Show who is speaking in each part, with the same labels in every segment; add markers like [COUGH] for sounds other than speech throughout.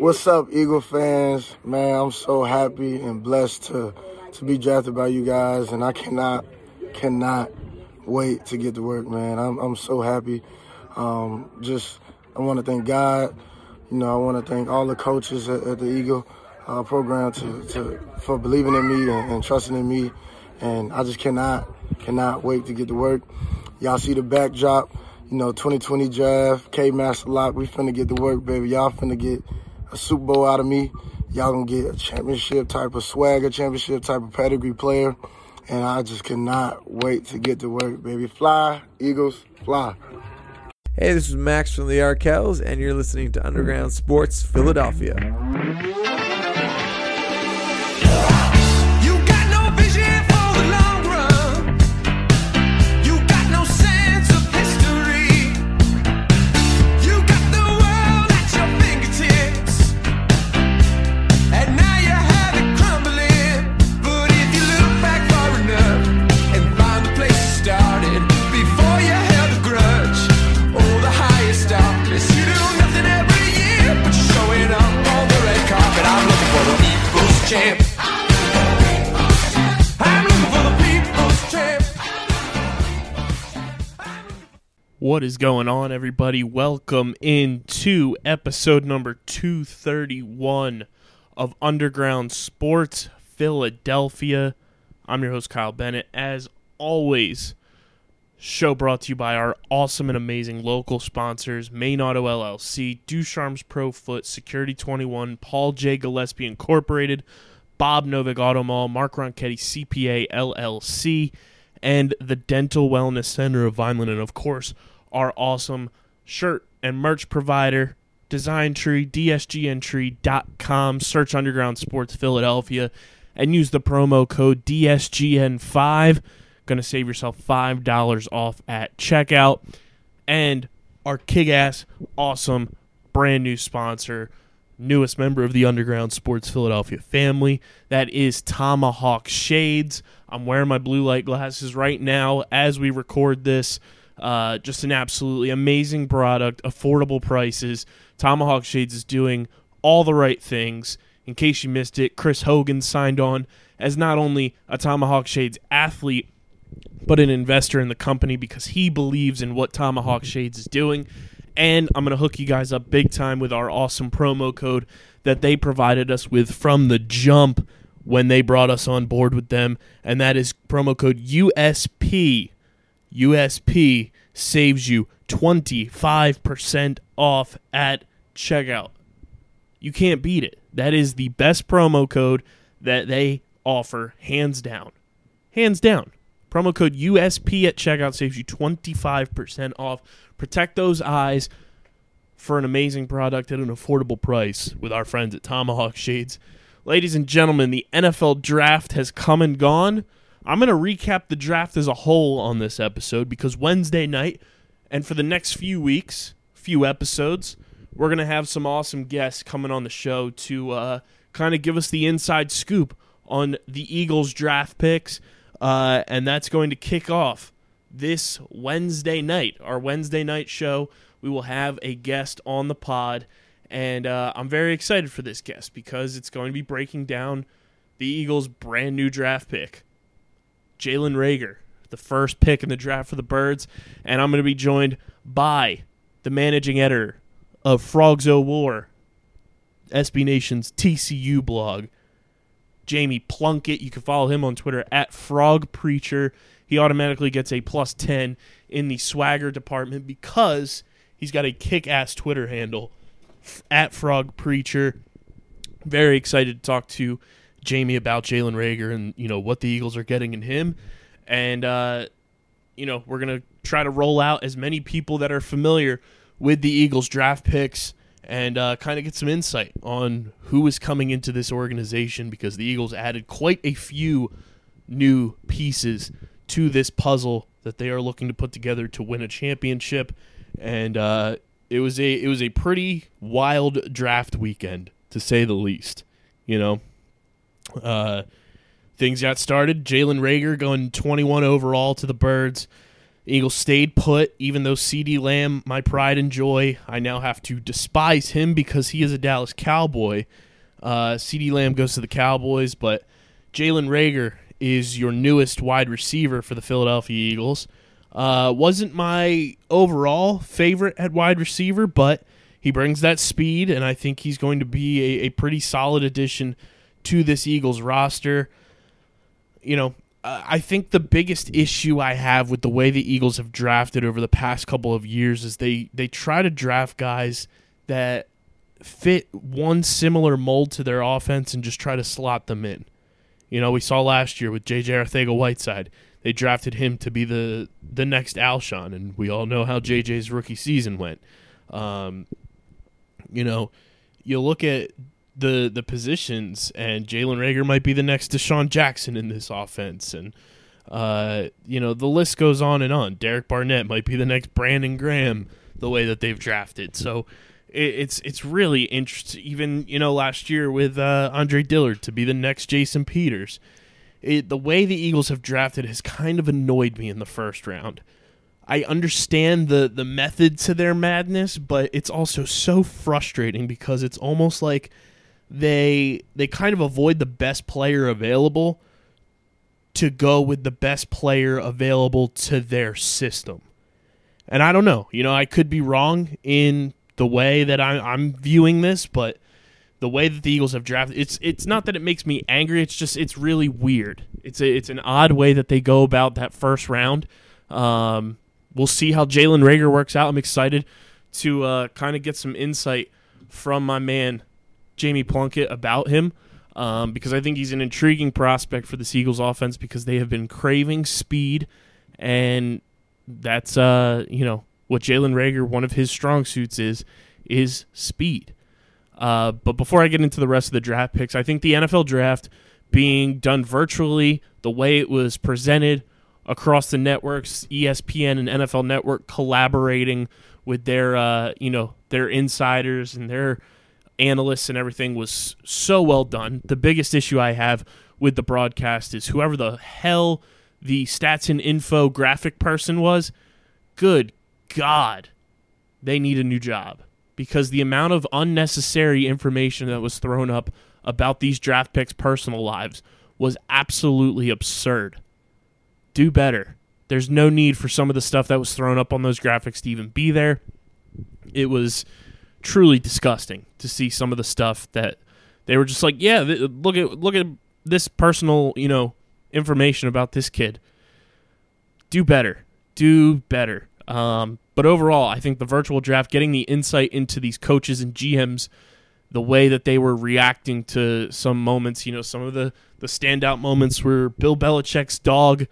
Speaker 1: What's up, Eagle fans? Man, I'm so happy and blessed to to be drafted by you guys, and I cannot cannot wait to get to work, man. I'm I'm so happy. Um, just I want to thank God. You know, I want to thank all the coaches at, at the Eagle uh, program to, to for believing in me and, and trusting in me, and I just cannot cannot wait to get to work. Y'all see the backdrop, you know, 2020 draft, K Master Lock. We finna get to work, baby. Y'all finna get a Super Bowl out of me. Y'all gonna get a championship type of swagger, championship type of pedigree player. And I just cannot wait to get to work, baby. Fly, Eagles, fly.
Speaker 2: Hey, this is Max from the Arkells, and you're listening to Underground Sports Philadelphia.
Speaker 3: What is going on, everybody? Welcome into episode number 231 of Underground Sports Philadelphia. I'm your host, Kyle Bennett. As always, show brought to you by our awesome and amazing local sponsors Main Auto LLC, Ducharme's Pro Foot, Security 21, Paul J. Gillespie Incorporated, Bob Novik Auto Mall, Mark Ronchetti CPA LLC, and the Dental Wellness Center of Vineland, and of course, our awesome shirt and merch provider, Design Tree, DSGNtree.com. Search Underground Sports Philadelphia and use the promo code DSGN5. Going to save yourself $5 off at checkout. And our kick ass, awesome, brand new sponsor, newest member of the Underground Sports Philadelphia family. That is Tomahawk Shades. I'm wearing my blue light glasses right now as we record this. Uh, just an absolutely amazing product, affordable prices. Tomahawk Shades is doing all the right things. In case you missed it, Chris Hogan signed on as not only a Tomahawk Shades athlete, but an investor in the company because he believes in what Tomahawk Shades is doing. And I'm going to hook you guys up big time with our awesome promo code that they provided us with from the jump when they brought us on board with them. And that is promo code USP. USP saves you 25% off at checkout. You can't beat it. That is the best promo code that they offer, hands down. Hands down. Promo code USP at checkout saves you 25% off. Protect those eyes for an amazing product at an affordable price with our friends at Tomahawk Shades. Ladies and gentlemen, the NFL draft has come and gone. I'm going to recap the draft as a whole on this episode because Wednesday night and for the next few weeks, few episodes, we're going to have some awesome guests coming on the show to uh, kind of give us the inside scoop on the Eagles draft picks. Uh, and that's going to kick off this Wednesday night, our Wednesday night show. We will have a guest on the pod, and uh, I'm very excited for this guest because it's going to be breaking down the Eagles' brand new draft pick, Jalen Reagor, the first pick in the draft for the Birds, and I'm going to be joined by the managing editor of Frogs O War, SB Nation's TCU blog, Jamie Plunkett. You can follow him on Twitter at Frog Preacher. He automatically gets a plus 10 in the swagger department because he's got a kick ass Twitter handle at Frog Preacher. Very excited to talk to Jamie about Jalen Reagor and you know what the Eagles are getting in him. And uh, you know, we're gonna try to roll out as many people that are familiar with the Eagles draft picks and uh, kind of get some insight on who is coming into this organization because the Eagles added quite a few new pieces to this puzzle that they are looking to put together to win a championship. And uh, it was a it was a pretty wild draft weekend to say the least. You know, uh, things got started. Jalen Reagor going 21 overall to the Birds Eagles stayed put, even though CeeDee Lamb, my pride and joy, I now have to despise him because he is a Dallas Cowboy. Uh, CeeDee Lamb goes to the Cowboys, but Jalen Reagor is your newest wide receiver for the Philadelphia Eagles. Uh, wasn't my overall favorite at wide receiver, but he brings that speed, and I think he's going to be a, a pretty solid addition to this Eagles roster. You know, I think the biggest issue I have with the way the Eagles have drafted over the past couple of years is they they try to draft guys that fit one similar mold to their offense and just try to slot them in. You know, we saw last year with J.J. Arcega-Whiteside. They drafted him to be the the next Alshon, and we all know how J.J.'s rookie season went. Um, you know, you look at the the positions, and Jalen Reagor might be the next DeSean Jackson in this offense, and uh, you know the list goes on and on. Derek Barnett might be the next Brandon Graham, the way that they've drafted. So it, it's it's really interesting. Even you know last year with uh, Andre Dillard to be the next Jason Peters. It, the way the Eagles have drafted has kind of annoyed me in the first round. I understand the the method to their madness, but it's also so frustrating because it's almost like they they kind of avoid the best player available to go with the best player available to their system. And I don't know, you know, I could be wrong in the way that I, I'm viewing this, but the way that the Eagles have drafted, it's it's not that it makes me angry. It's just it's really weird. It's a, it's an odd way that they go about that first round. Um, we'll see how Jalen Reagor works out. I'm excited to uh, kind of get some insight from my man Jamie Plunkett about him um, because I think he's an intriguing prospect for the Eagles offense because they have been craving speed, and that's uh, you know what Jalen Reagor one of his strong suits is is speed. Uh, but before I get into the rest of the draft picks, I think the NFL draft being done virtually, the way it was presented across the networks, ESPN and NFL Network collaborating with their uh, you know their insiders and their analysts and everything was so well done. The biggest issue I have with the broadcast is whoever the hell the stats and info graphic person was, good God, they need a new job because the amount of unnecessary information that was thrown up about these draft picks' personal lives was absolutely absurd. Do better. There's no need for some of the stuff that was thrown up on those graphics to even be there. It was truly disgusting to see some of the stuff that they were just like, yeah, th- look at look at this personal, you know, information about this kid. Do better. Do better. Um, but overall, I think the virtual draft, getting the insight into these coaches and GMs, the way that they were reacting to some moments, you know, some of the, the standout moments were Bill Belichick's dog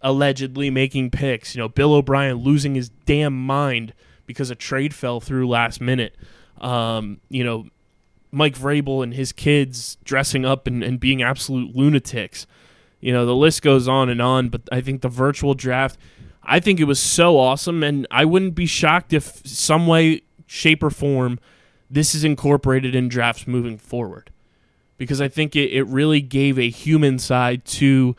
Speaker 3: allegedly making picks, you know, Bill O'Brien losing his damn mind because a trade fell through last minute. Um, you know, Mike Vrabel and his kids dressing up and, and being absolute lunatics. You know, the list goes on and on, but I think the virtual draft, I think it was so awesome, and I wouldn't be shocked if some way, shape, or form this is incorporated in drafts moving forward. Because I think it, it really gave a human side to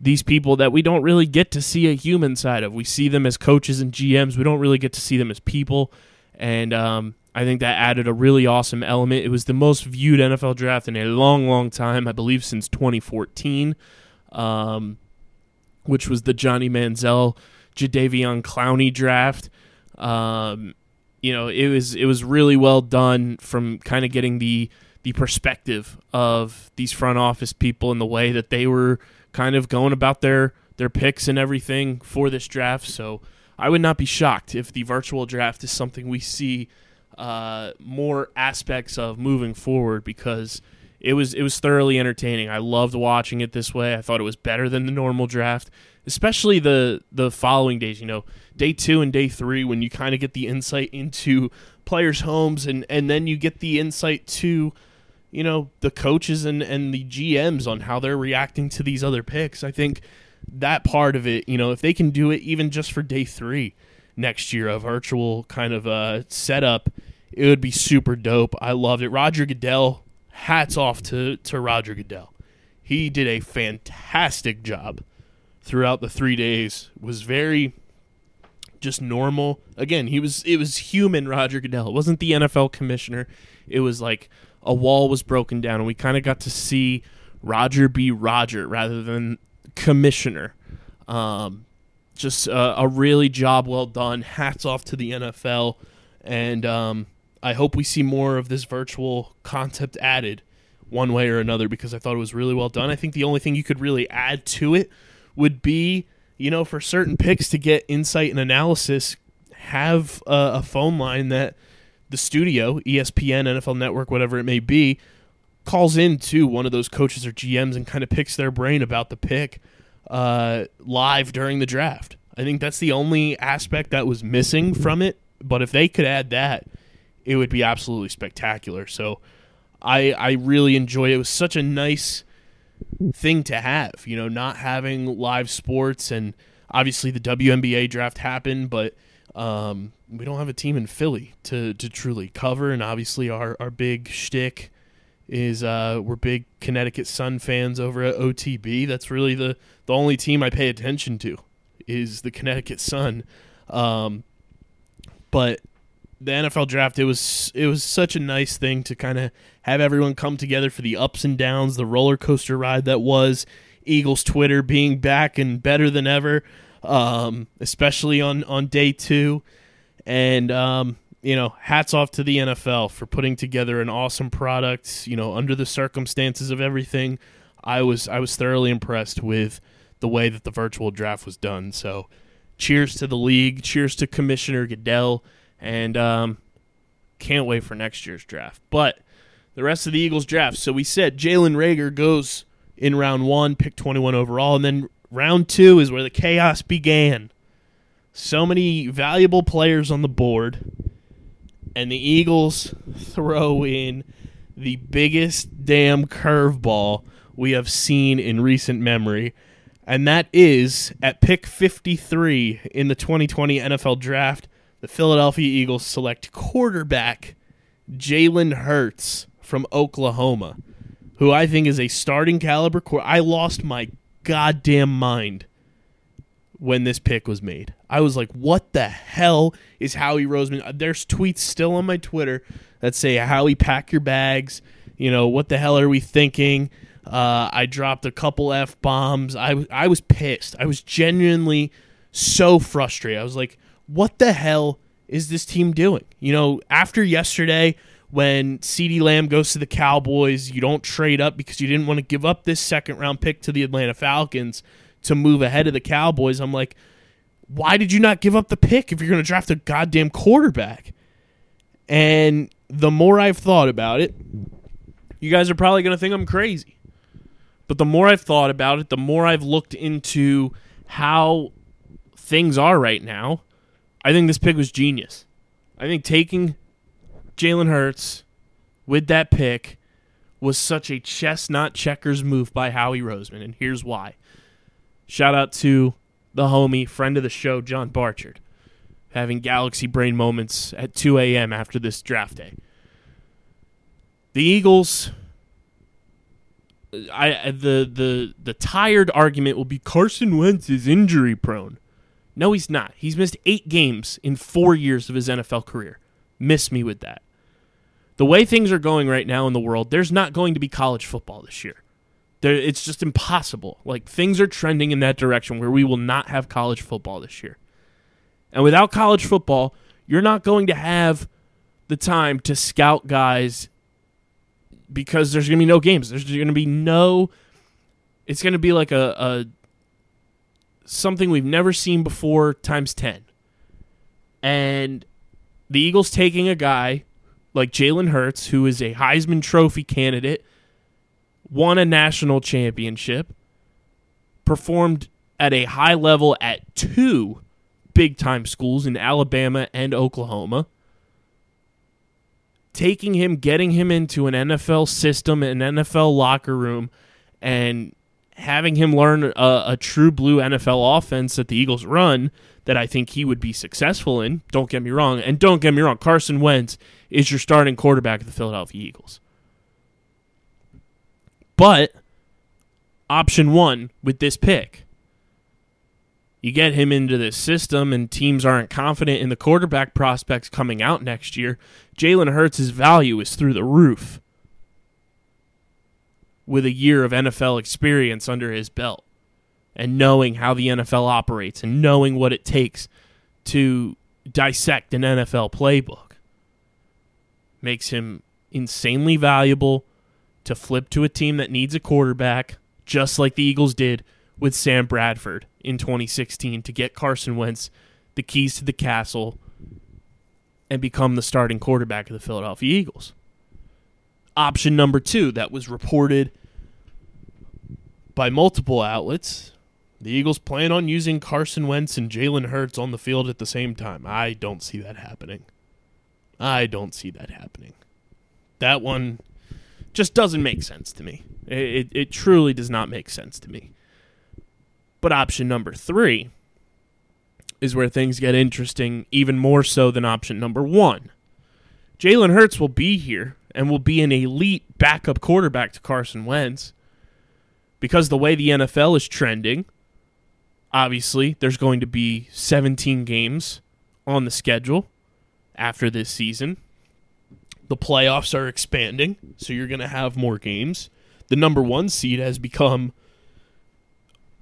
Speaker 3: these people that we don't really get to see a human side of. We see them as coaches and GMs. We don't really get to see them as people. And um, I think that added a really awesome element. It was the most viewed NFL draft in a long, long time, I believe since 2014, um, which was the Johnny Manziel, Jadeveon Clowney draft. Um, you know, it was it was really well done from kind of getting the the perspective of these front office people and the way that they were kind of going about their their picks and everything for this draft. So I would not be shocked if the virtual draft is something we see uh, more aspects of moving forward because it was it was thoroughly entertaining. I loved watching it this way. I thought it was better than the normal draft, especially the the following days. You know, day two and day three when you kind of get the insight into players' homes and and then you get the insight to you know the coaches and and the GMs on how they're reacting to these other picks. I think that part of it, you know, if they can do it even just for day three next year, a virtual kind of uh, setup, it would be super dope. I loved it. Roger Goodell, hats off to to Roger Goodell. He did a fantastic job throughout the three days. Was very just normal. Again, he was it was human Roger Goodell. It wasn't the NFL commissioner. It was like a wall was broken down and we kind of got to see Roger be Roger rather than commissioner. Um, just a really job well done. Hats off to the NFL, and um, I hope we see more of this virtual concept added one way or another because I thought it was really well done. I think the only thing you could really add to it would be, you know, for certain picks to get insight and analysis, have a, a phone line that the studio, ESPN, NFL Network, whatever it may be, calls in to one of those coaches or GMs and kind of picks their brain about the pick uh, live during the draft. I think that's the only aspect that was missing from it. But if they could add that, it would be absolutely spectacular. So I I really enjoy it. It was such a nice thing to have, you know, not having live sports and obviously the WNBA draft happened, but um, we don't have a team in Philly to, to truly cover. And obviously our, our big shtick is uh, we're big Connecticut Sun fans over at OTB. That's really the, the only team I pay attention to is the Connecticut Sun. Um, but the NFL draft it was it was such a nice thing to kind of have everyone come together for the ups and downs, the roller coaster ride that was Eagles Twitter being back and better than ever, um, especially on on day two, and um, you know, hats off to the NFL for putting together an awesome product. You know, under the circumstances of everything, I was I was thoroughly impressed with the way that the virtual draft was done. So, cheers to the league, cheers to Commissioner Goodell and um, can't wait for next year's draft. But the rest of the Eagles draft. So we said Jalen Reagor goes in round one, pick 21 overall, and then round two is where the chaos began. So many valuable players on the board, and the Eagles throw in the biggest damn curveball we have seen in recent memory. And that is at pick 53 in the 2020 NFL Draft the Philadelphia Eagles select quarterback Jalen Hurts from Oklahoma, who I think is a starting caliber. Qu- I lost my goddamn mind when this pick was made. I was like, "What the hell is Howie Roseman?" There's tweets still on my Twitter that say, "Howie, pack your bags." You know, what the hell are we thinking? Uh, I dropped a couple f bombs. I, I was pissed. I was genuinely so frustrated. I was like, what the hell is this team doing? You know, after yesterday, when CeeDee Lamb goes to the Cowboys, you don't trade up because you didn't want to give up this second round pick to the Atlanta Falcons to move ahead of the Cowboys. I'm like, why did you not give up the pick if you're going to draft a goddamn quarterback? And the more I've thought about it, you guys are probably going to think I'm crazy. But the more I've thought about it, the more I've looked into how things are right now, I think this pick was genius. I think taking Jalen Hurts with that pick was such a chestnut checkers move by Howie Roseman, and here's why. Shout out to the homie, friend of the show, John Barchard, having galaxy brain moments at 2 a.m. after this draft day. The Eagles I the the the tired argument will be Carson Wentz is injury prone. No, he's not. He's missed eight games in four years of his NFL career. Miss me with that. The way things are going right now in the world, there's not going to be college football this year. There, it's just impossible. Like things are trending in that direction where we will not have college football this year. And without college football, you're not going to have the time to scout guys because there's going to be no games. There's going to be no. It's going to be like a, a something we've never seen before times 10. And the Eagles taking a guy like Jalen Hurts, who is a Heisman Trophy candidate, won a national championship, performed at a high level at two big time schools in Alabama and Oklahoma. Taking him, getting him into an NFL system, an NFL locker room, and having him learn a, a, true blue NFL offense that the Eagles run that I think he would be successful in. Don't get me wrong. And don't get me wrong, Carson Wentz is your starting quarterback of the Philadelphia Eagles. But option one with this pick You get him into this system, and teams aren't confident in the quarterback prospects coming out next year. Jalen Hurts' value is through the roof with a year of NFL experience under his belt and knowing how the NFL operates and knowing what it takes to dissect an NFL playbook makes him insanely valuable to flip to a team that needs a quarterback, just like the Eagles did with Sam Bradford in 2016 to get Carson Wentz the keys to the castle and become the starting quarterback of the Philadelphia Eagles. Option number two that was reported by multiple outlets. The Eagles plan on using Carson Wentz and Jalen Hurts on the field at the same time. I don't see that happening. I don't see that happening. That one just doesn't make sense to me. It, it, truly does not make sense to me. But option number three is where things get interesting, even more so than option number one. Jalen Hurts will be here and will be an elite backup quarterback to Carson Wentz because the way the NFL is trending, obviously, there's going to be 17 games on the schedule after this season. The playoffs are expanding, so you're going to have more games. The number one seed has become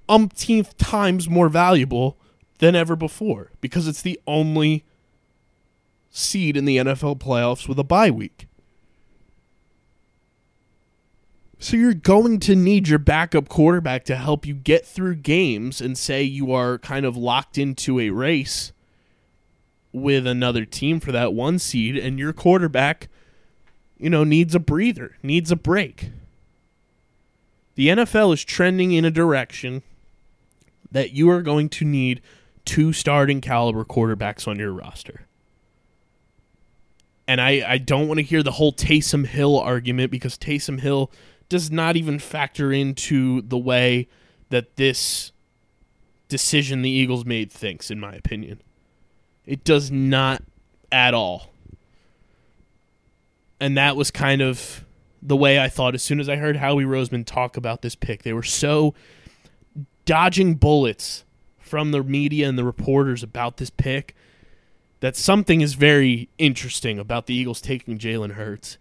Speaker 3: umpteenth times more valuable than ever before because it's the only seed in the NFL playoffs with a bye week. So you're going to need your backup quarterback to help you get through games and say you are kind of locked into a race with another team for that one seed and your quarterback you know needs a breather, needs a break. The NFL is trending in a direction that you are going to need two starting caliber quarterbacks on your roster. And I, I don't want to hear the whole Taysom Hill argument because Taysom Hill does not even factor into the way that this decision the Eagles made thinks, in my opinion. It does not at all. And that was kind of the way I thought as soon as I heard Howie Roseman talk about this pick. They were so dodging bullets from the media and the reporters about this pick that something is very interesting about the Eagles taking Jalen Hurts.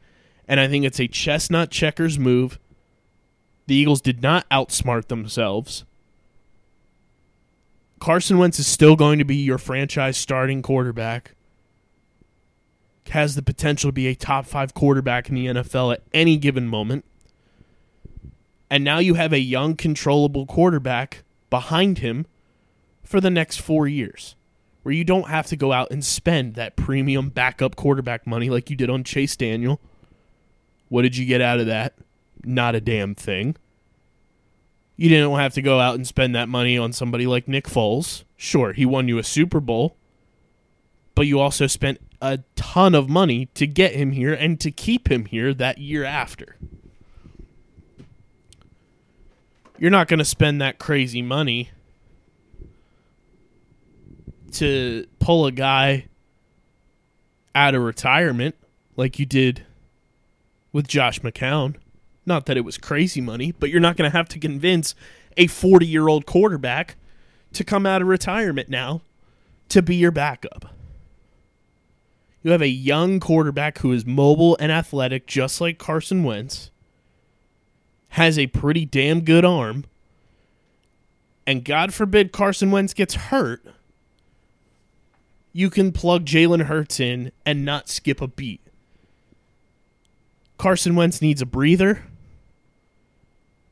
Speaker 3: And I think it's a chestnut checkers move. The Eagles did not outsmart themselves. Carson Wentz is still going to be your franchise starting quarterback. Has the potential to be a top five quarterback in the NFL at any given moment. And now you have a young, controllable quarterback behind him for the next four years, where you don't have to go out and spend that premium backup quarterback money like you did on Chase Daniel. What did you get out of that? Not a damn thing. You didn't have to go out and spend that money on somebody like Nick Foles. Sure, he won you a Super Bowl, but you also spent a ton of money to get him here and to keep him here that year after. You're not going to spend that crazy money to pull a guy out of retirement like you did with Josh McCown. Not that it was crazy money, but you're not going to have to convince a 40 year old quarterback to come out of retirement now to be your backup. You have a young quarterback who is mobile and athletic, just like Carson Wentz, has a pretty damn good arm, and God forbid Carson Wentz gets hurt, you can plug Jalen Hurts in and not skip a beat. Carson Wentz needs a breather.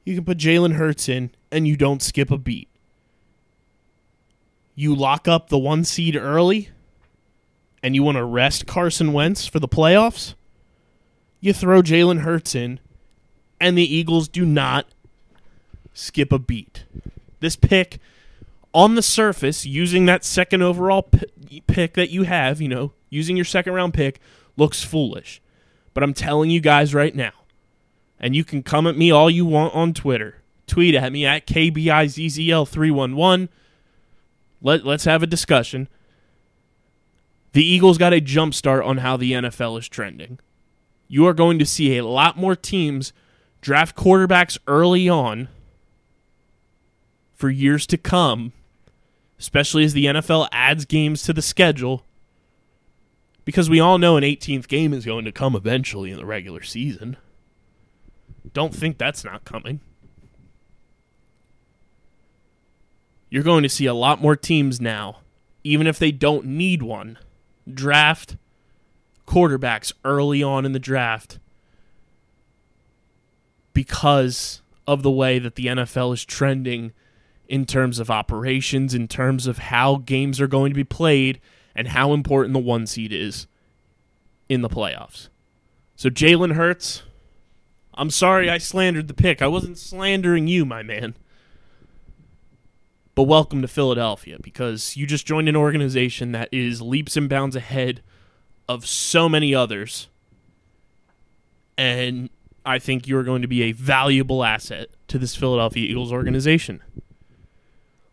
Speaker 3: You can put Jalen Hurts in and you don't skip a beat. You lock up the one seed early and you want to rest Carson Wentz for the playoffs. You throw Jalen Hurts in and the Eagles do not skip a beat. This pick on the surface, using that second overall p- pick that you have, you know, using your second round pick, looks foolish. But I'm telling you guys right now, and you can come at me all you want on Twitter. Tweet at me at KBIZZL311. Let, let's have a discussion. The Eagles got a jump start on how the NFL is trending. You are going to see a lot more teams draft quarterbacks early on for years to come especially as the NFL adds games to the schedule. Because we all know an 18th game is going to come eventually in the regular season. Don't think that's not coming. You're going to see a lot more teams now, even if they don't need one, draft quarterbacks early on in the draft because of the way that the NFL is trending in terms of operations, in terms of how games are going to be played, and how important the one seed is in the playoffs. So, Jalen Hurts, I'm sorry I slandered the pick. I wasn't slandering you, my man. But welcome to Philadelphia because you just joined an organization that is leaps and bounds ahead of so many others. And I think you're going to be a valuable asset to this Philadelphia Eagles organization.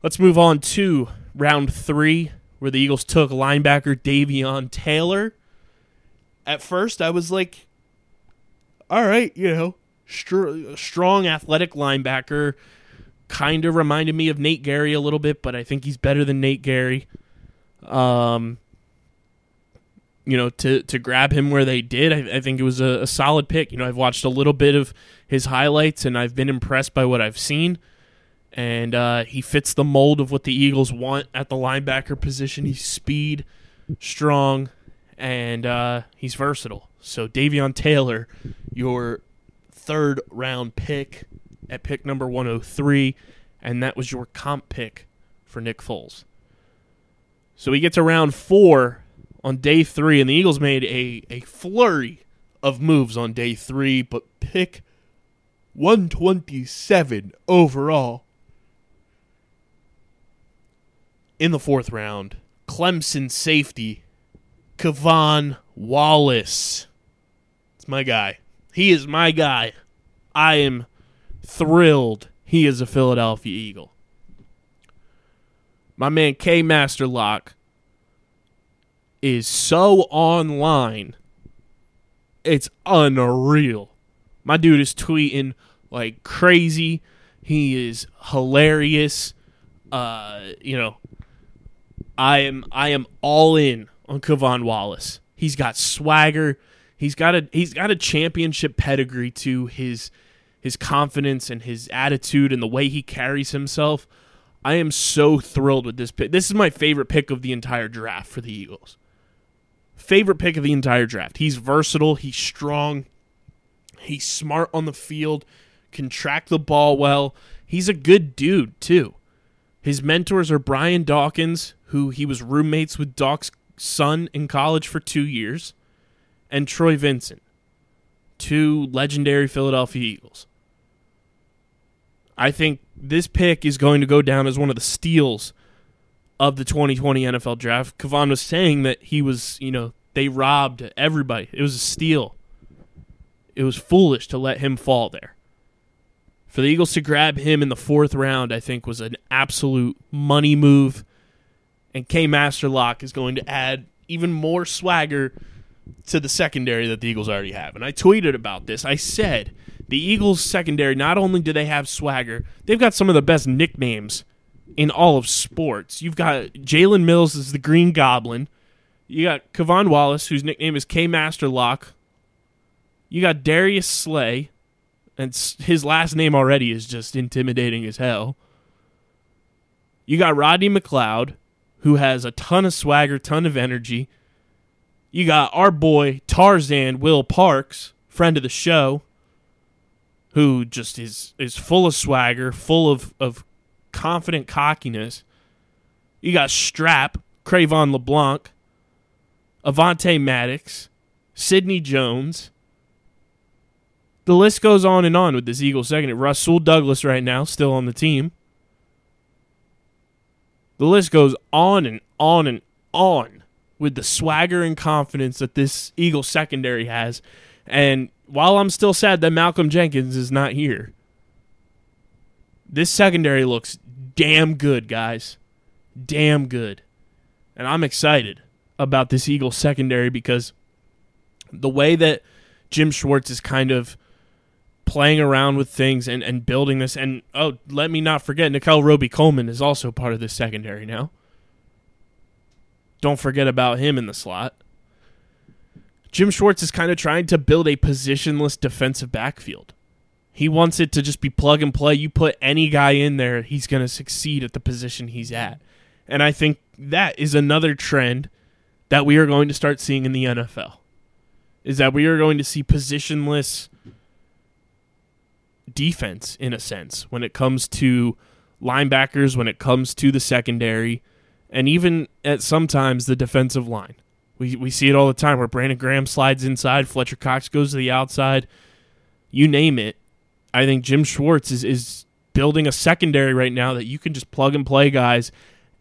Speaker 3: Let's move on to round three, where the Eagles took linebacker Davion Taylor. At first, I was like, all right, you know, str- strong athletic linebacker. Kind of reminded me of Nate Gerry a little bit, but I think he's better than Nate Gerry. Um, you know, to to grab him where they did, I, I think it was a, a solid pick. You know, I've watched a little bit of his highlights, and I've been impressed by what I've seen. And uh, he fits the mold of what the Eagles want at the linebacker position. He's speed, strong, and uh, he's versatile. So Davion Taylor, your third round pick at pick number 103, and that was your comp pick for Nick Foles. So he gets around four on day three, and the Eagles made a, a flurry of moves on day three, but pick 127 overall. In the fourth round, Clemson safety, K'Von Wallace. It's my guy. He is my guy. I am thrilled he is a Philadelphia Eagle. My man K Masterlock is so online. It's unreal. My dude is tweeting like crazy. He is hilarious. Uh, you know, I am I am all in on K'Von Wallace. He's got swagger. He's got a he's got a championship pedigree to his his confidence and his attitude and the way he carries himself. I am so thrilled with this pick. This is my favorite pick of the entire draft for the Eagles. Favorite pick of the entire draft. He's versatile, he's strong, he's smart on the field, can track the ball well. He's a good dude, too. His mentors are Brian Dawkins, who he was roommates with Doc's son in college for two years, and Troy Vincent, two legendary Philadelphia Eagles. I think this pick is going to go down as one of the steals of the 2020 NFL draft. K'Von was saying that he was, you know, they robbed everybody. It was a steal. It was foolish to let him fall there. For the Eagles to grab him in the fourth round, I think was an absolute money move. And K Masterlock is going to add even more swagger to the secondary that the Eagles already have. And I tweeted about this. I said the Eagles secondary, not only do they have swagger, they've got some of the best nicknames in all of sports. You've got Jalen Mills as the Green Goblin. You got K'Von Wallace, whose nickname is K Masterlock. You got Darius Slay, and his last name already is just intimidating as hell. You got Rodney McLeod, who has a ton of swagger, ton of energy. You got our boy Tarzan Will Parks, friend of the show, who just is is full of swagger, full of of confident cockiness. You got Strap, Cre'Von LeBlanc, Avonte Maddox, Sidney Jones. The list goes on and on with this Eagles second. Rasul Douglas right now still on the team. The list goes on and on and on with the swagger and confidence that this Eagle secondary has. And while I'm still sad that Malcolm Jenkins is not here, this secondary looks damn good, guys. Damn good. And I'm excited about this Eagle secondary because the way that Jim Schwartz is kind of playing around with things and, and building this. And oh, let me not forget, Nickell Robey-Coleman is also part of this secondary now. Don't forget about him in the slot. Jim Schwartz is kind of trying to build a positionless defensive backfield. He wants it to just be plug and play. You put any guy in there, he's going to succeed at the position he's at. And I think that is another trend that we are going to start seeing in the NFL. Is that we are going to see positionless defense in a sense when it comes to linebackers, when it comes to the secondary, and even at sometimes the defensive line. We we see it all the time where Brandon Graham slides inside, Fletcher Cox goes to the outside. You name it. I think Jim Schwartz is is building a secondary right now that you can just plug and play guys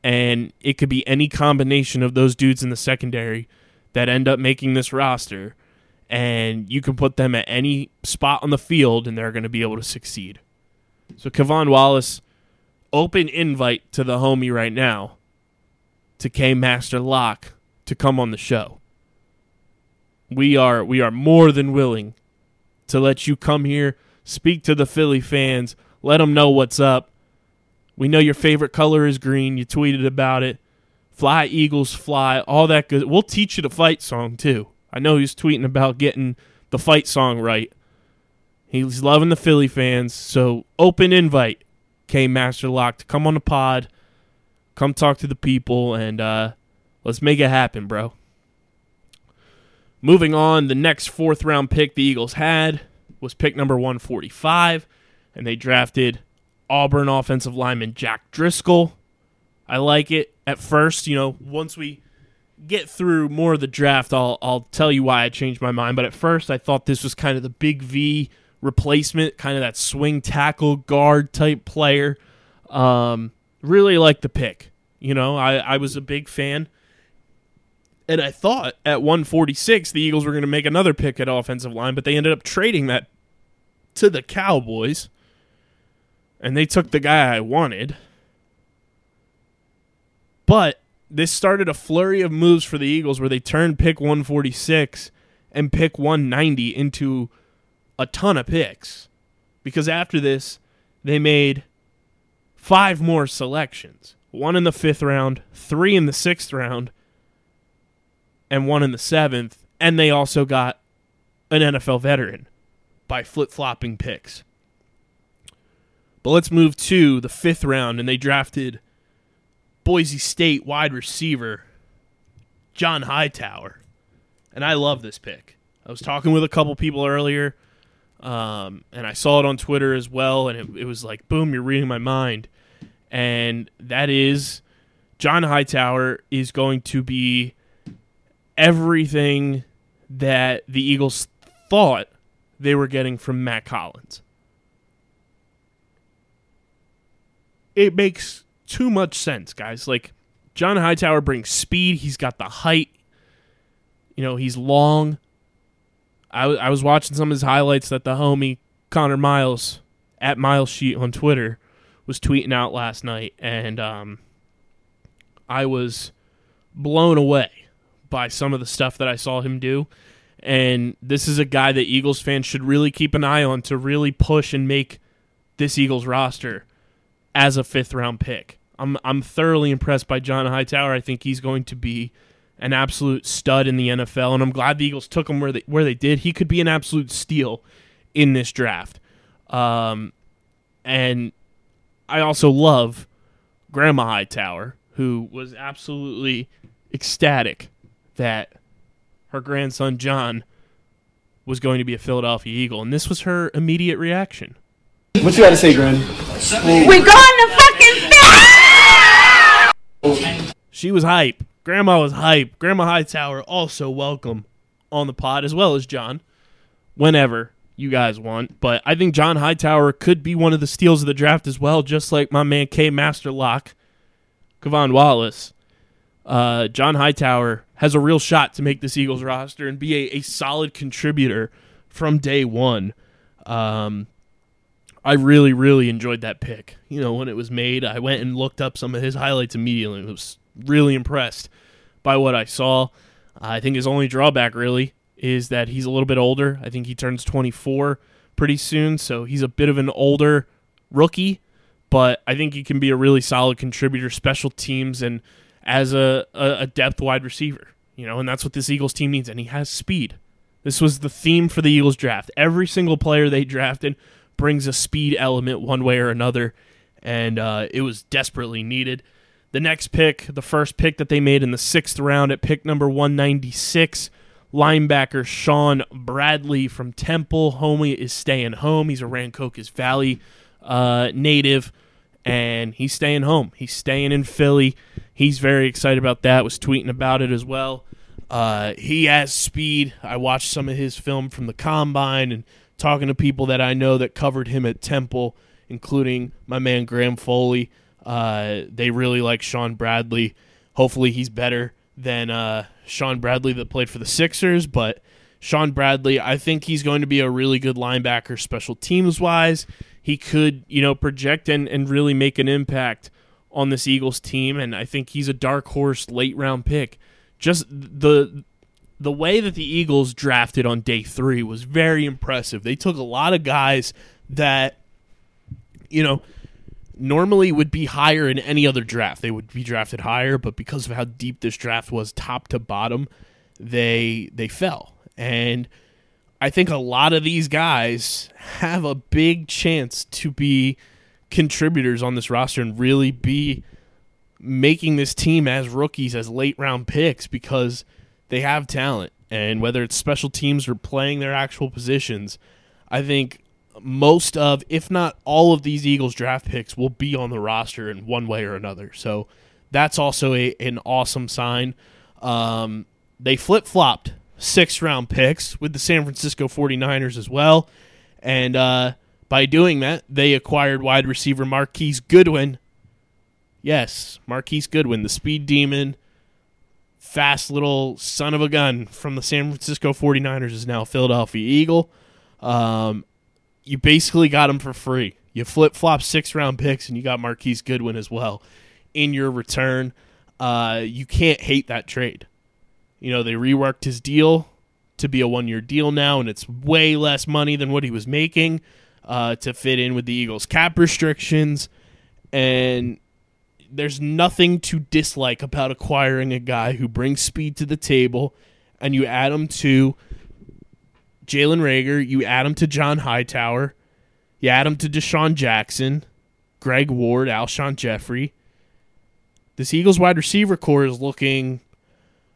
Speaker 3: and it could be any combination of those dudes in the secondary that end up making this roster and you can put them at any spot on the field and they're going to be able to succeed. So K'Von Wallace open invite to the homie right now to K Master Lock to come on the show. We are we are more than willing to let you come here, speak to the Philly fans, let them know what's up. We know your favorite color is green. You tweeted about it. Fly Eagles fly, all that good. We'll teach you the fight song too. I know he's tweeting about getting the fight song right. He's loving the Philly fans, so open invite, K Master Lock, to come on the pod, come talk to the people, and uh, let's make it happen, bro. Moving on, the next fourth round pick the Eagles had was pick number 145, and they drafted Auburn offensive lineman Jack Driscoll. I like it at first, you know, once we get through more of the draft, I'll I'll tell you why I changed my mind. But at first, I thought this was kind of the big V replacement, kind of that swing tackle guard type player. Um, really like the pick. You know, I I was a big fan, and I thought at 146 the Eagles were going to make another pick at offensive line, but they ended up trading that to the Cowboys, and they took the guy I wanted. But this started a flurry of moves for the Eagles where they turned pick 146 and pick 190 into a ton of picks. Because after this, they made five more selections one in the fifth round, three in the sixth round, and one in the seventh. And they also got an NFL veteran by flip flopping picks. But let's move to the fifth round, and they drafted Boise State wide receiver John Hightower. And I love this pick. I was talking with a couple people earlier, um, and I saw it on Twitter as well, and it, it was like, boom, you're reading my mind. And that is John Hightower is going to be everything that the Eagles thought they were getting from Mack Hollins. It makes too much sense, guys. Like John Hightower brings speed. He's got the height. You know, he's long. I, I was watching some of his highlights that the homie Connor Miles at Miles Sheet on Twitter was tweeting out last night, and um, I was blown away by some of the stuff that I saw him do. And this is a guy that Eagles fans should really keep an eye on to really push and make this Eagles roster as a fifth round pick. I'm I'm thoroughly impressed by John Hightower. I think he's going to be an absolute stud in the NFL, and I'm glad the Eagles took him where they where they did. He could be an absolute steal in this draft. Um, and I also love Grandma Hightower, who was absolutely ecstatic that her grandson John was going to be a Philadelphia Eagle, and this was her immediate reaction.
Speaker 4: What you got to say, Gran?
Speaker 5: We're going to fucking
Speaker 3: She was hype. Grandma was hype. Grandma Hightower also welcome on the pod as well as John, whenever you guys want. But I think John Hightower could be one of the steals of the draft as well, just like my man K Master Lock, Wallace. Uh, John Hightower has a real shot to make this Eagles roster and be a, a solid contributor from day one. Um, I really, really enjoyed that pick. You know, when it was made, I went and looked up some of his highlights immediately. I was really impressed by what I saw. I think his only drawback really is that he's a little bit older. I think he turns 24 pretty soon, so he's a bit of an older rookie, but I think he can be a really solid contributor, special teams, and as a, a, a depth wide receiver. You know, and that's what this Eagles team needs, and he has speed. This was the theme for the Eagles draft. Every single player they drafted brings a speed element one way or another, and uh, it was desperately needed. The next pick, the first pick that they made in the sixth round at pick number 196, linebacker Sean Bradley from Temple. Homie is staying home. He's a Rancocas Valley uh, native, and he's staying home. He's staying in Philly. He's very excited about that. Was tweeting about it as well. Uh, he has speed. I watched some of his film from the combine and talking to people that I know that covered him at Temple, including my man Graham Foley. Uh, they really like Sean Bradley. Hopefully, he's better than uh, Sean Bradley that played for the Sixers. But Sean Bradley, I think he's going to be a really good linebacker, special teams wise. He could, you know, project and, and really make an impact on this Eagles team. And I think he's a dark horse late round pick. Just the the way that the Eagles drafted on day three was very impressive. They took a lot of guys that, you know, normally would be higher in any other draft. They would be drafted higher, but because of how deep this draft was, top to bottom, they they fell. And I think a lot of these guys have a big chance to be contributors on this roster and really be making this team as rookies as late round picks because they have talent. And whether it's special teams or playing their actual positions, I think most of, if not all of these Eagles draft picks will be on the roster in one way or another. So that's also a, an awesome sign. Um, they flip flopped six round picks with the San Francisco 49ers as well. And uh, by doing that, they acquired wide receiver Marquise Goodwin. Yes, Marquise Goodwin, the speed demon, fast little son of a gun from the San Francisco 49ers, is now Philadelphia Eagle. Um, you basically got him for free. You flip flop six round picks and you got Marquise Goodwin as well in your return. Uh, you can't hate that trade. You know, they reworked his deal to be a one year deal now, and it's way less money than what he was making uh, to fit in with the Eagles' cap restrictions. And there's nothing to dislike about acquiring a guy who brings speed to the table, and you add him to Jalen Reagor, you add him to John Hightower, you add him to DeSean Jackson, Greg Ward, Alshon Jeffery. This Eagles wide receiver corps is looking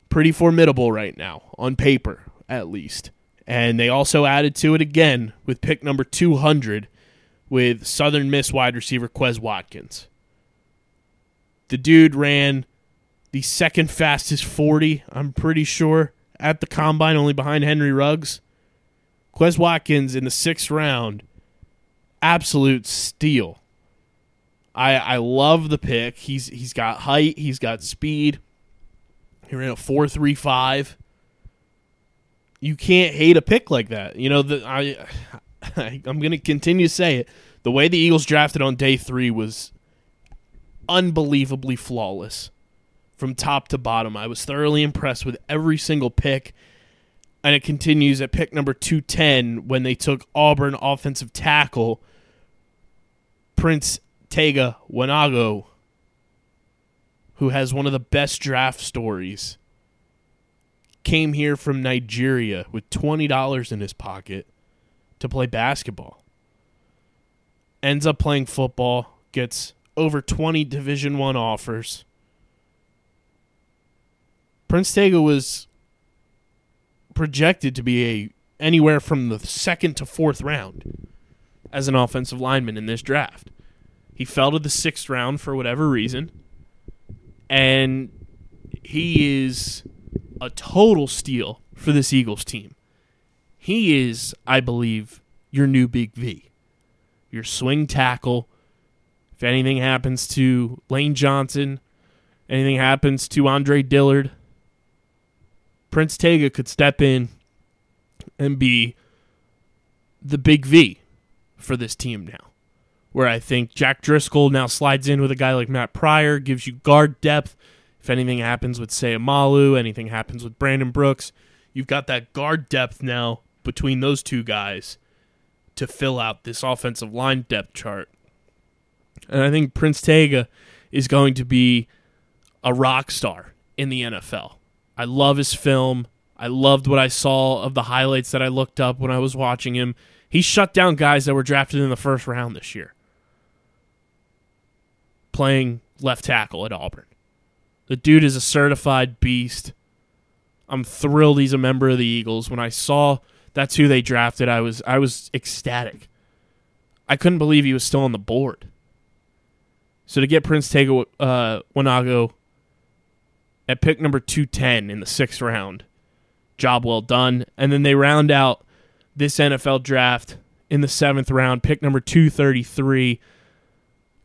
Speaker 3: pretty formidable right now, on paper at least. And they also added to it again with pick number 200 with Southern Miss wide receiver Quez Watkins. The dude ran the second fastest 40, I'm pretty sure, at the combine, only behind Henry Ruggs. Quez Watkins in the sixth round, absolute steal. I I love the pick. He's he's got height, he's got speed. He ran a four three five. You can't hate a pick like that. You know the I, I [LAUGHS] I'm gonna continue to say it. The way the Eagles drafted on day three was unbelievably flawless from top to bottom. I was thoroughly impressed with every single pick. And it continues at pick number 210 when they took Auburn offensive tackle Prince Tega Wanogho, who has one of the best draft stories. Came here from Nigeria with $20 in his pocket to play basketball. Ends up playing football, gets over 20 Division 1 offers. Prince Tega was projected to be a anywhere from the second to fourth round as an offensive lineman in this draft. He fell to the sixth round for whatever reason, and he is a total steal for this Eagles team. He is, I believe, your new Big V, your swing tackle. If anything happens to Lane Johnson, anything happens to Andre Dillard, Prince Tega could step in and be the big V for this team now. Where I think Jack Driscoll now slides in with a guy like Matt Pryor, gives you guard depth. If anything happens with, Seumalo, anything happens with Brandon Brooks, you've got that guard depth now between those two guys to fill out this offensive line depth chart. And I think Prince Tega is going to be a rock star in the NFL. I love his film. I loved what I saw of the highlights that I looked up when I was watching him. He shut down guys that were drafted in the first round this year, playing left tackle at Auburn. The dude is a certified beast. I'm thrilled he's a member of the Eagles. When I saw that's who they drafted, I was I was ecstatic. I couldn't believe he was still on the board. So to get Prince Tega uh, at pick number 210 in the sixth round, job well done. And then they round out this NFL draft in the seventh round, pick number 233,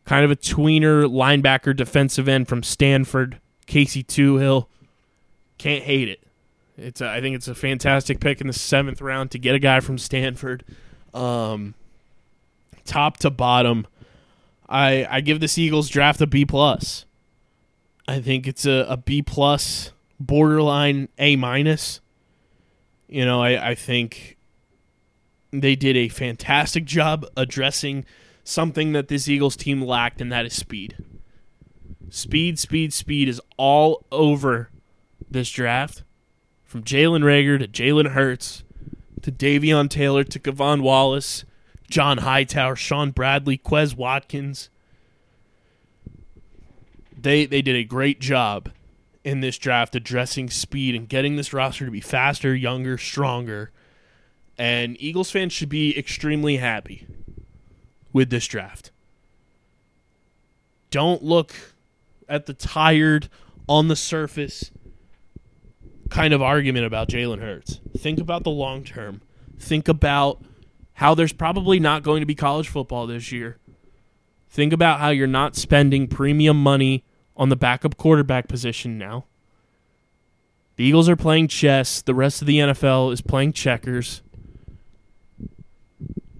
Speaker 3: kind of a tweener linebacker defensive end from Stanford, Casey Toohill. Can't hate it. It's a, I think it's a fantastic pick in the seventh round to get a guy from Stanford. Um, top to bottom, I I give this Eagles draft a B plus. I think it's a, a B plus, borderline A minus. You know, I, I think they did a fantastic job addressing something that this Eagles team lacked, and that is speed. Speed, speed, speed is all over this draft. From Jalen Reagor to Jalen Hurts to Davion Taylor to K'Von Wallace, John Hightower, Sean Bradley, Quez Watkins. They they did a great job in this draft addressing speed and getting this roster to be faster, younger, stronger. And Eagles fans should be extremely happy with this draft. Don't look at the tired, on the surface kind of argument about Jalen Hurts. Think about the long term. Think about how there's probably not going to be college football this year. Think about how you're not spending premium money on the backup quarterback position now. The Eagles are playing chess. The rest of the NFL is playing checkers.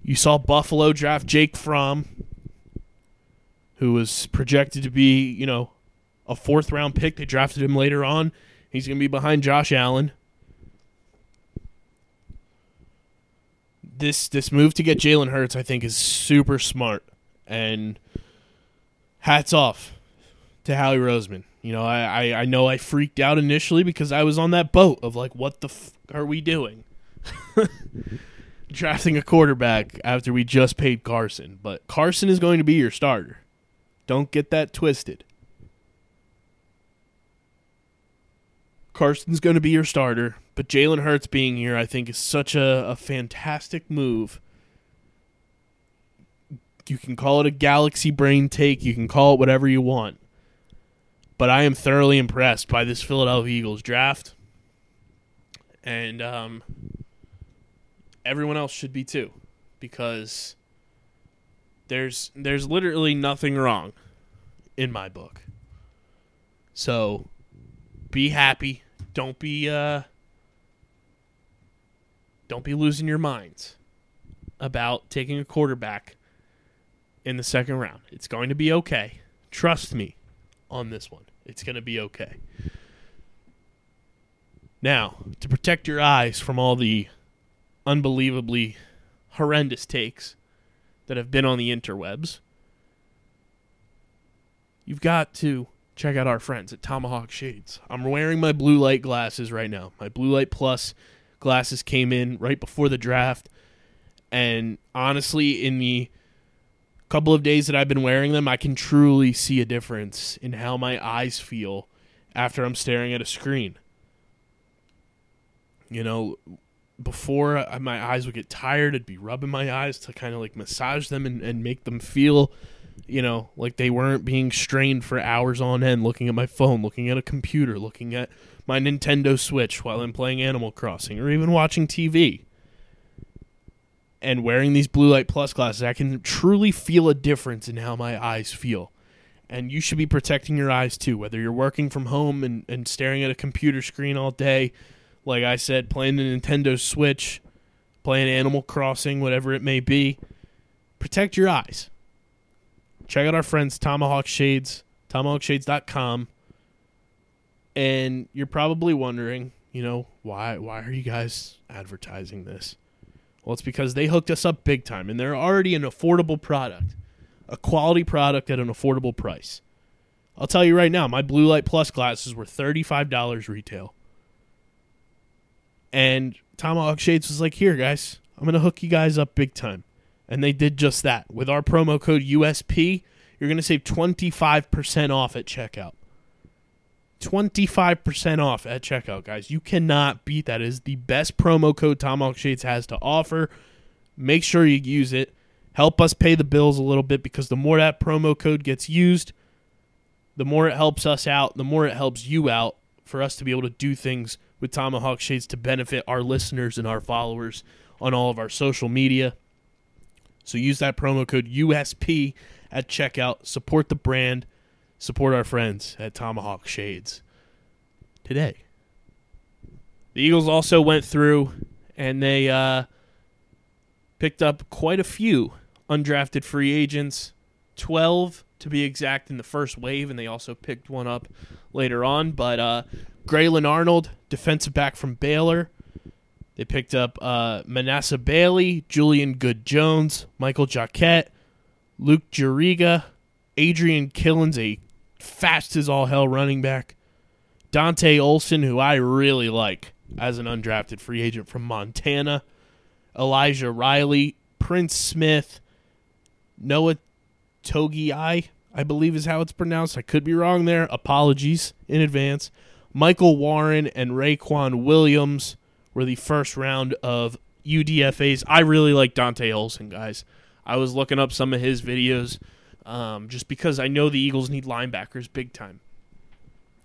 Speaker 3: You saw Buffalo draft Jake Fromm, who was projected to be, you know, a fourth round pick. They drafted him later on. He's going to be behind Josh Allen. This this move to get Jalen Hurts, I think, is super smart, and hats off to Howie Roseman. You know, I, I, I know I freaked out initially because I was on that boat of like, what the f- are we doing? [LAUGHS] Drafting a quarterback after we just paid Carson. But Carson is going to be your starter. Don't get that twisted. Carson's going to be your starter, but Jalen Hurts being here, I think, is such a, a fantastic move. You can call it a galaxy brain take, you can call it whatever you want. But I am thoroughly impressed by this Philadelphia Eagles draft. And um, everyone else should be too. Because there's there's literally nothing wrong in my book. So be happy. Don't be uh don't be losing your minds about taking a quarterback in the second round. It's going to be okay. Trust me on this one. It's going to be okay. Now, to protect your eyes from all the unbelievably horrendous takes that have been on the interwebs, you've got to check out our friends at Tomahawk Shades. I'm wearing my blue light glasses right now. My blue light plus glasses came in right before the draft. And honestly, in the couple of days that I've been wearing them, I can truly see a difference in how my eyes feel after I'm staring at a screen. You know, before uh, my eyes would get tired, I'd be rubbing my eyes to kind of like massage them and, and make them feel, you know, like they weren't being strained for hours on end looking at my phone, looking at a computer, looking at my Nintendo Switch while I'm playing Animal Crossing, or even watching TV. And wearing these blue light plus glasses, I can truly feel a difference in how my eyes feel. And you should be protecting your eyes too, whether you're working from home and, and staring at a computer screen all day, like I said, playing the Nintendo Switch, playing Animal Crossing, whatever it may be. Protect your eyes. Check out our friends Tomahawk Shades, tomahawkshades.com. And you're probably wondering, you know, why why are you guys advertising this? Well, it's because they hooked us up big time, and they're already an affordable product, a quality product at an affordable price. I'll tell you right now, my Blue Light Plus glasses were $35 retail. And Tomahawk Shades was like, here, guys, I'm going to hook you guys up big time. And they did just that. With our promo code USP, you're going to save 25% off at checkout. 25% off at checkout, guys. You cannot beat that. It is the best promo code Tomahawk Shades has to offer. Make sure you use it. Help us pay the bills a little bit because the more that promo code gets used, the more it helps us out, the more it helps you out for us to be able to do things with Tomahawk Shades to benefit our listeners and our followers on all of our social media. So use that promo code USP at checkout. Support the brand. Support our friends at Tomahawk Shades today. The Eagles also went through and they uh, picked up quite a few undrafted free agents, 12 to be exact in the first wave, and they also picked one up later on. But uh, Grayland Arnold, defensive back from Baylor. They picked up uh, Manasseh Bailey, Julian Good Jones, Michael Jacquet, Luke Juriga, Adrian Killens, a fast as all hell running back, Dante Olson, who I really like as an undrafted free agent from Montana, Elijah Riley, Prince Smith, Noah Togi, I believe is how it's pronounced. I could be wrong there. Apologies in advance. Michael Warren and Raquan Williams were the first round of UDFAs. I really like Dante Olson, guys. I was looking up some of his videos um, just because I know the Eagles need linebackers big time.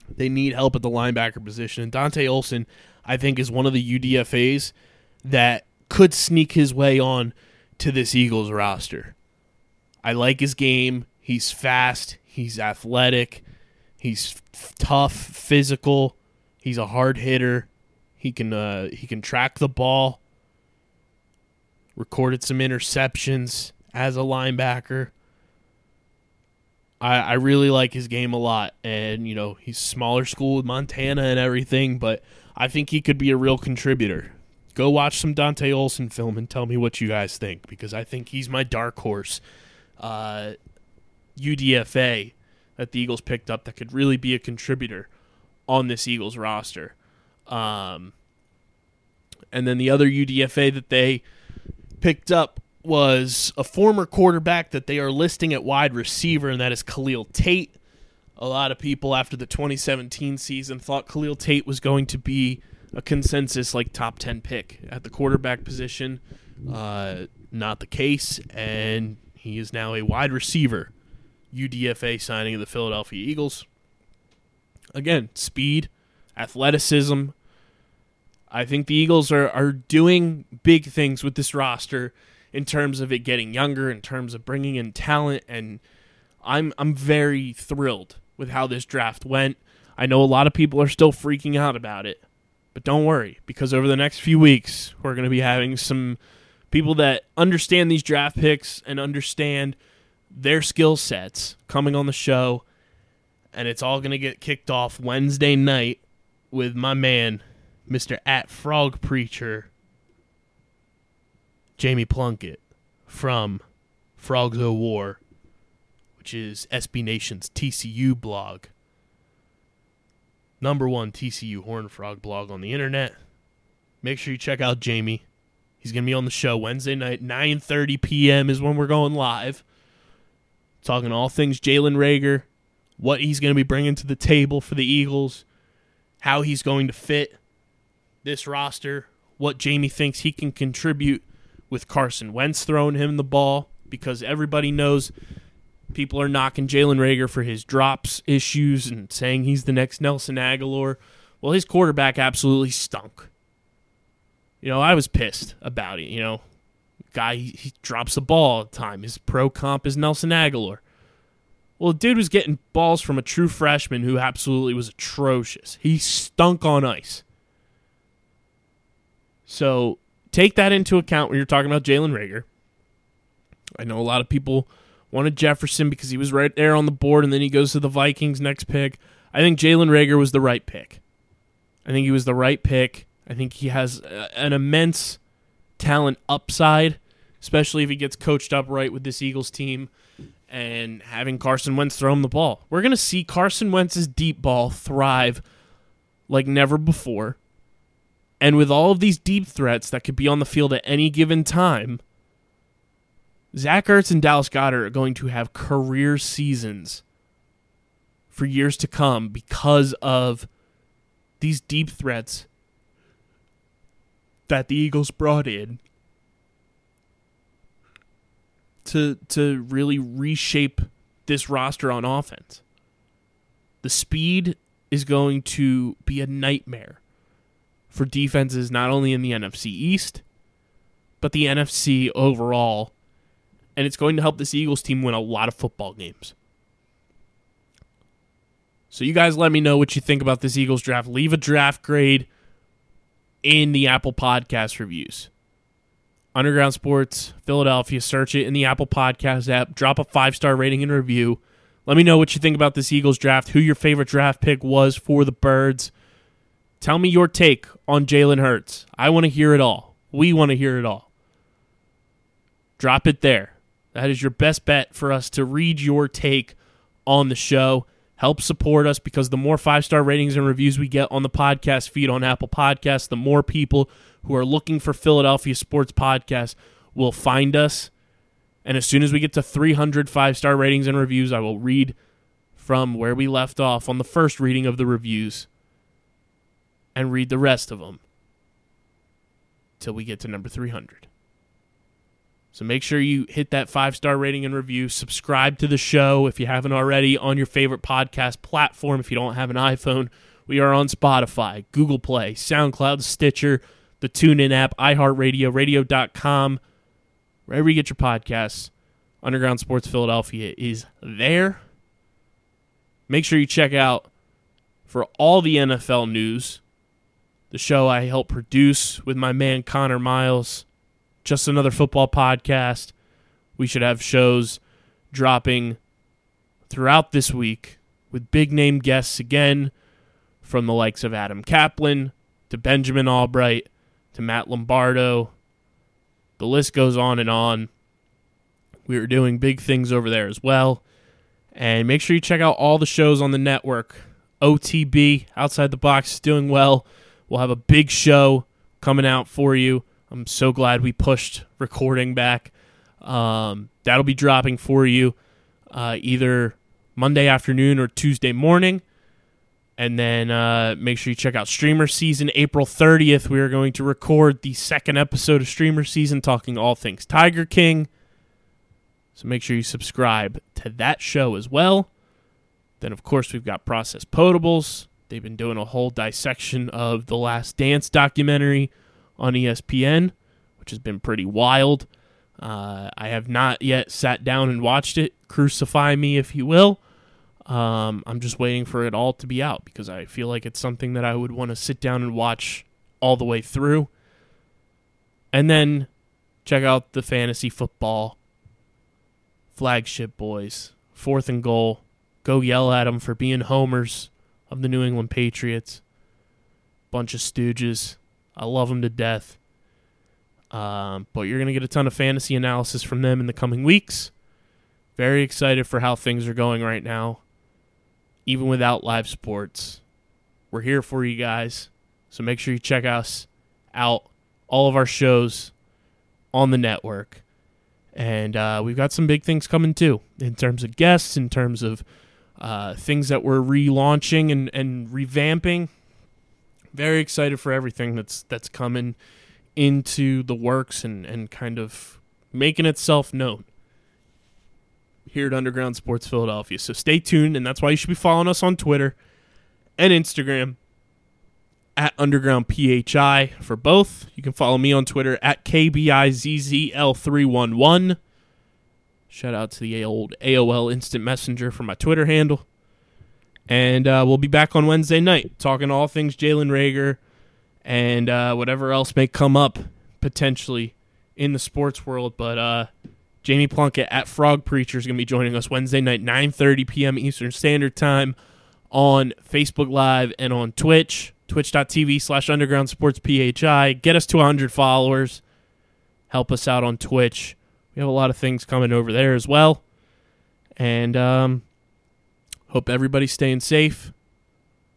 Speaker 3: They need help at the linebacker position. And Dante Olson, I think, is one of the UDFAs that could sneak his way on to this Eagles roster. I like his game. He's fast. He's athletic. He's f- tough, physical. He's a hard hitter. He can uh, he can track the ball. Recorded some interceptions as a linebacker. I, I really like his game a lot, and you know he's smaller school with Montana and everything, but I think he could be a real contributor. Go watch some Dante Olson film and tell me what you guys think, because I think he's my dark horse uh, UDFA that the Eagles picked up that could really be a contributor on this Eagles roster. Um, and then the other UDFA that they picked up was a former quarterback that they are listing at wide receiver, and that is Khalil Tate. A lot of people after the 2017 season thought Khalil Tate was going to be a consensus like top 10 pick at the quarterback position. Uh, not the case, and he is now a wide receiver. UDFA signing of the Philadelphia Eagles. Again, speed, athleticism. I think the Eagles are, are doing big things with this roster in terms of it getting younger, in terms of bringing in talent, and I'm I'm very thrilled with how this draft went. I know a lot of people are still freaking out about it, but don't worry because over the next few weeks we're going to be having some people that understand these draft picks and understand their skill sets coming on the show, and it's all going to get kicked off Wednesday night with my man, Mister At Frog Preacher, Jamie Plunkett from Frogs O War, which is SB Nation's TCU blog. Number one TCU Horn Frog blog on the internet. Make sure you check out Jamie. He's gonna be on the show Wednesday night, 9:30 p.m. is when we're going live. Talking all things Jalen Reagor, what he's gonna be bringing to the table for the Eagles, how he's going to fit this roster, what Jamie thinks he can contribute with Carson Wentz throwing him the ball because everybody knows people are knocking Jalen Reagor for his drops issues and saying he's the next Nelson Agholor. Well, his quarterback absolutely stunk. You know, I was pissed about it. You know, guy he, he drops the ball all the time. His pro comp is Nelson Agholor. Well, dude was getting balls from a true freshman who absolutely was atrocious. He stunk on ice. So take that into account when you're talking about Jalen Reagor. I know a lot of people wanted Jefferson because he was right there on the board, and then he goes to the Vikings next pick. I think Jalen Reagor was the right pick. I think he was the right pick. I think he has an immense talent upside, especially if he gets coached up right with this Eagles team and having Carson Wentz throw him the ball. We're going to see Carson Wentz's deep ball thrive like never before. And with all of these deep threats that could be on the field at any given time, Zach Ertz and Dallas Goedert are going to have career seasons for years to come because of these deep threats that the Eagles brought in to to really reshape this roster on offense. The speed is going to be a nightmare for defenses not only in the NFC East but the NFC overall and it's going to help this Eagles team win a lot of football games. So you guys let me know what you think about this Eagles draft. Leave a draft grade in the Apple Podcast reviews. Underground Sports Philadelphia, search it in the Apple Podcast app, drop a 5-star rating and review. Let me know what you think about this Eagles draft, who your favorite draft pick was for the Birds. Tell me your take on Jalen Hurts. I want to hear it all. We want to hear it all. Drop it there. That is your best bet for us to read your take on the show. Help support us because the more five star ratings and reviews we get on the podcast feed on Apple Podcasts, the more people who are looking for Philadelphia sports podcasts will find us. And as soon as we get to 300 five star ratings and reviews, I will read from where we left off on the first reading of the reviews and read the rest of them till we get to number 300. So make sure you hit that five star rating and review. Subscribe to the show if you haven't already on your favorite podcast platform. If you don't have an iPhone, we are on Spotify, Google Play, SoundCloud, Stitcher, the TuneIn app, iHeartRadio, radio.com. Wherever you get your podcasts, Underground Sports Philadelphia is there. Make sure you check out for all the NFL news the show I help produce with my man Connor Miles just another football podcast. We should have shows dropping throughout this week with big name guests again from the likes of Adam Caplan to Benjamin Albright to Matt Lombardo. The list goes on and on. We are doing big things over there as well. And make sure you check out all the shows on the network. OTB, Outside the Box, is doing well. We'll have a big show coming out for you. I'm so glad we pushed recording back. Um, that'll be dropping for you uh, either Monday afternoon or Tuesday morning. And then uh, make sure you check out Streamer Season. April 30th, we are going to record the second episode of Streamer Season, talking all things Tiger King. So make sure you subscribe to that show as well. Then, of course, we've got Process Potables. They've been doing a whole dissection of the Last Dance documentary on ESPN, which has been pretty wild. Uh, I have not yet sat down and watched it. Crucify me, if you will. Um, I'm just waiting for it all to be out because I feel like it's something that I would want to sit down and watch all the way through. And then check out the fantasy football flagship boys. Fourth and goal. Go yell at them for being homers of the New England Patriots. Bunch of stooges. I love them to death. Um, but you're going to get a ton of fantasy analysis from them in the coming weeks. Very excited for how things are going right now. Even without live sports, we're here for you guys. So make sure you check us out, all of our shows on the network. And uh, we've got some big things coming too, in terms of guests, in terms of uh, things that we're relaunching and, and revamping very excited for everything that's that's coming into the works and and kind of making itself known here at Underground Sports Philadelphia. So stay tuned, and that's why you should be following us on Twitter and Instagram at Underground PHI for both. You can follow me on Twitter at KBIZZL311. Shout out to the old AOL Instant Messenger for my Twitter handle. And uh, we'll be back on Wednesday night talking all things Jalen Reagor and uh, whatever else may come up potentially in the sports world. But uh, Jamie Plunkett at Frog Preacher is going to be joining us Wednesday night, 9.30 p.m. Eastern Standard Time on Facebook Live and on Twitch, twitch.tv slash underground sports PHI. Get us to 100 followers. Help us out on Twitch. We have a lot of things coming over there as well. And um, hope everybody's staying safe,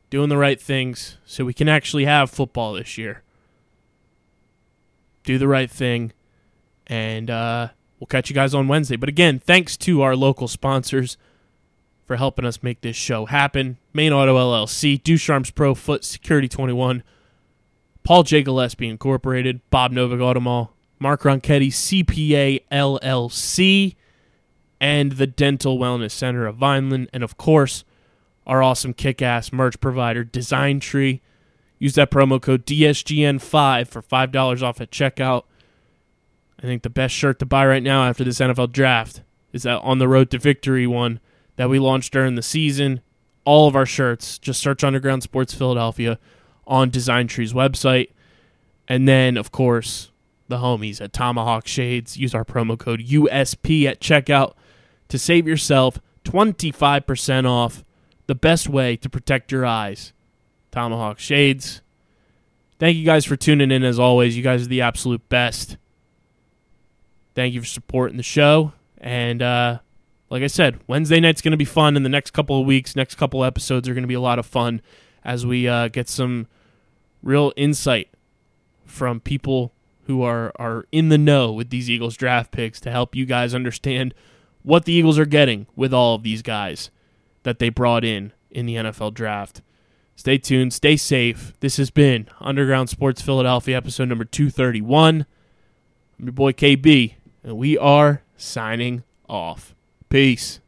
Speaker 3: doing the right things, so we can actually have football this year. Do the right thing, and uh, we'll catch you guys on Wednesday. But again, thanks to our local sponsors for helping us make this show happen. Main Auto LLC, Ducharme's Pro Foot Security 21, Paul J. Gillespie Incorporated, Bob Novak Automall, Mark Ronchetti, CPA LLC, and the Dental Wellness Center of Vineland, and of course, our awesome kick-ass merch provider, Design Tree. Use that promo code DSGN5 for $5 off at checkout. I think the best shirt to buy right now after this NFL draft is that On the Road to Victory one that we launched during the season. All of our shirts, just search Underground Sports Philadelphia on Design Tree's website. And then, of course, the homies at Tomahawk Shades. Use our promo code USP at checkout to save yourself 25% off. The best way to protect your eyes. Tomahawk Shades. Thank you guys for tuning in as always. You guys are the absolute best. Thank you for supporting the show. And uh, like I said, Wednesday night's going to be fun in the next couple of weeks. Next couple episodes are going to be a lot of fun as we uh, get some real insight from people who are, are in the know with these Eagles draft picks to help you guys understand what the Eagles are getting with all of these guys that they brought in in the NFL draft. Stay tuned, stay safe. This has been Underground Sports Philadelphia, episode number 231. I'm your boy KB, and we are signing off. Peace.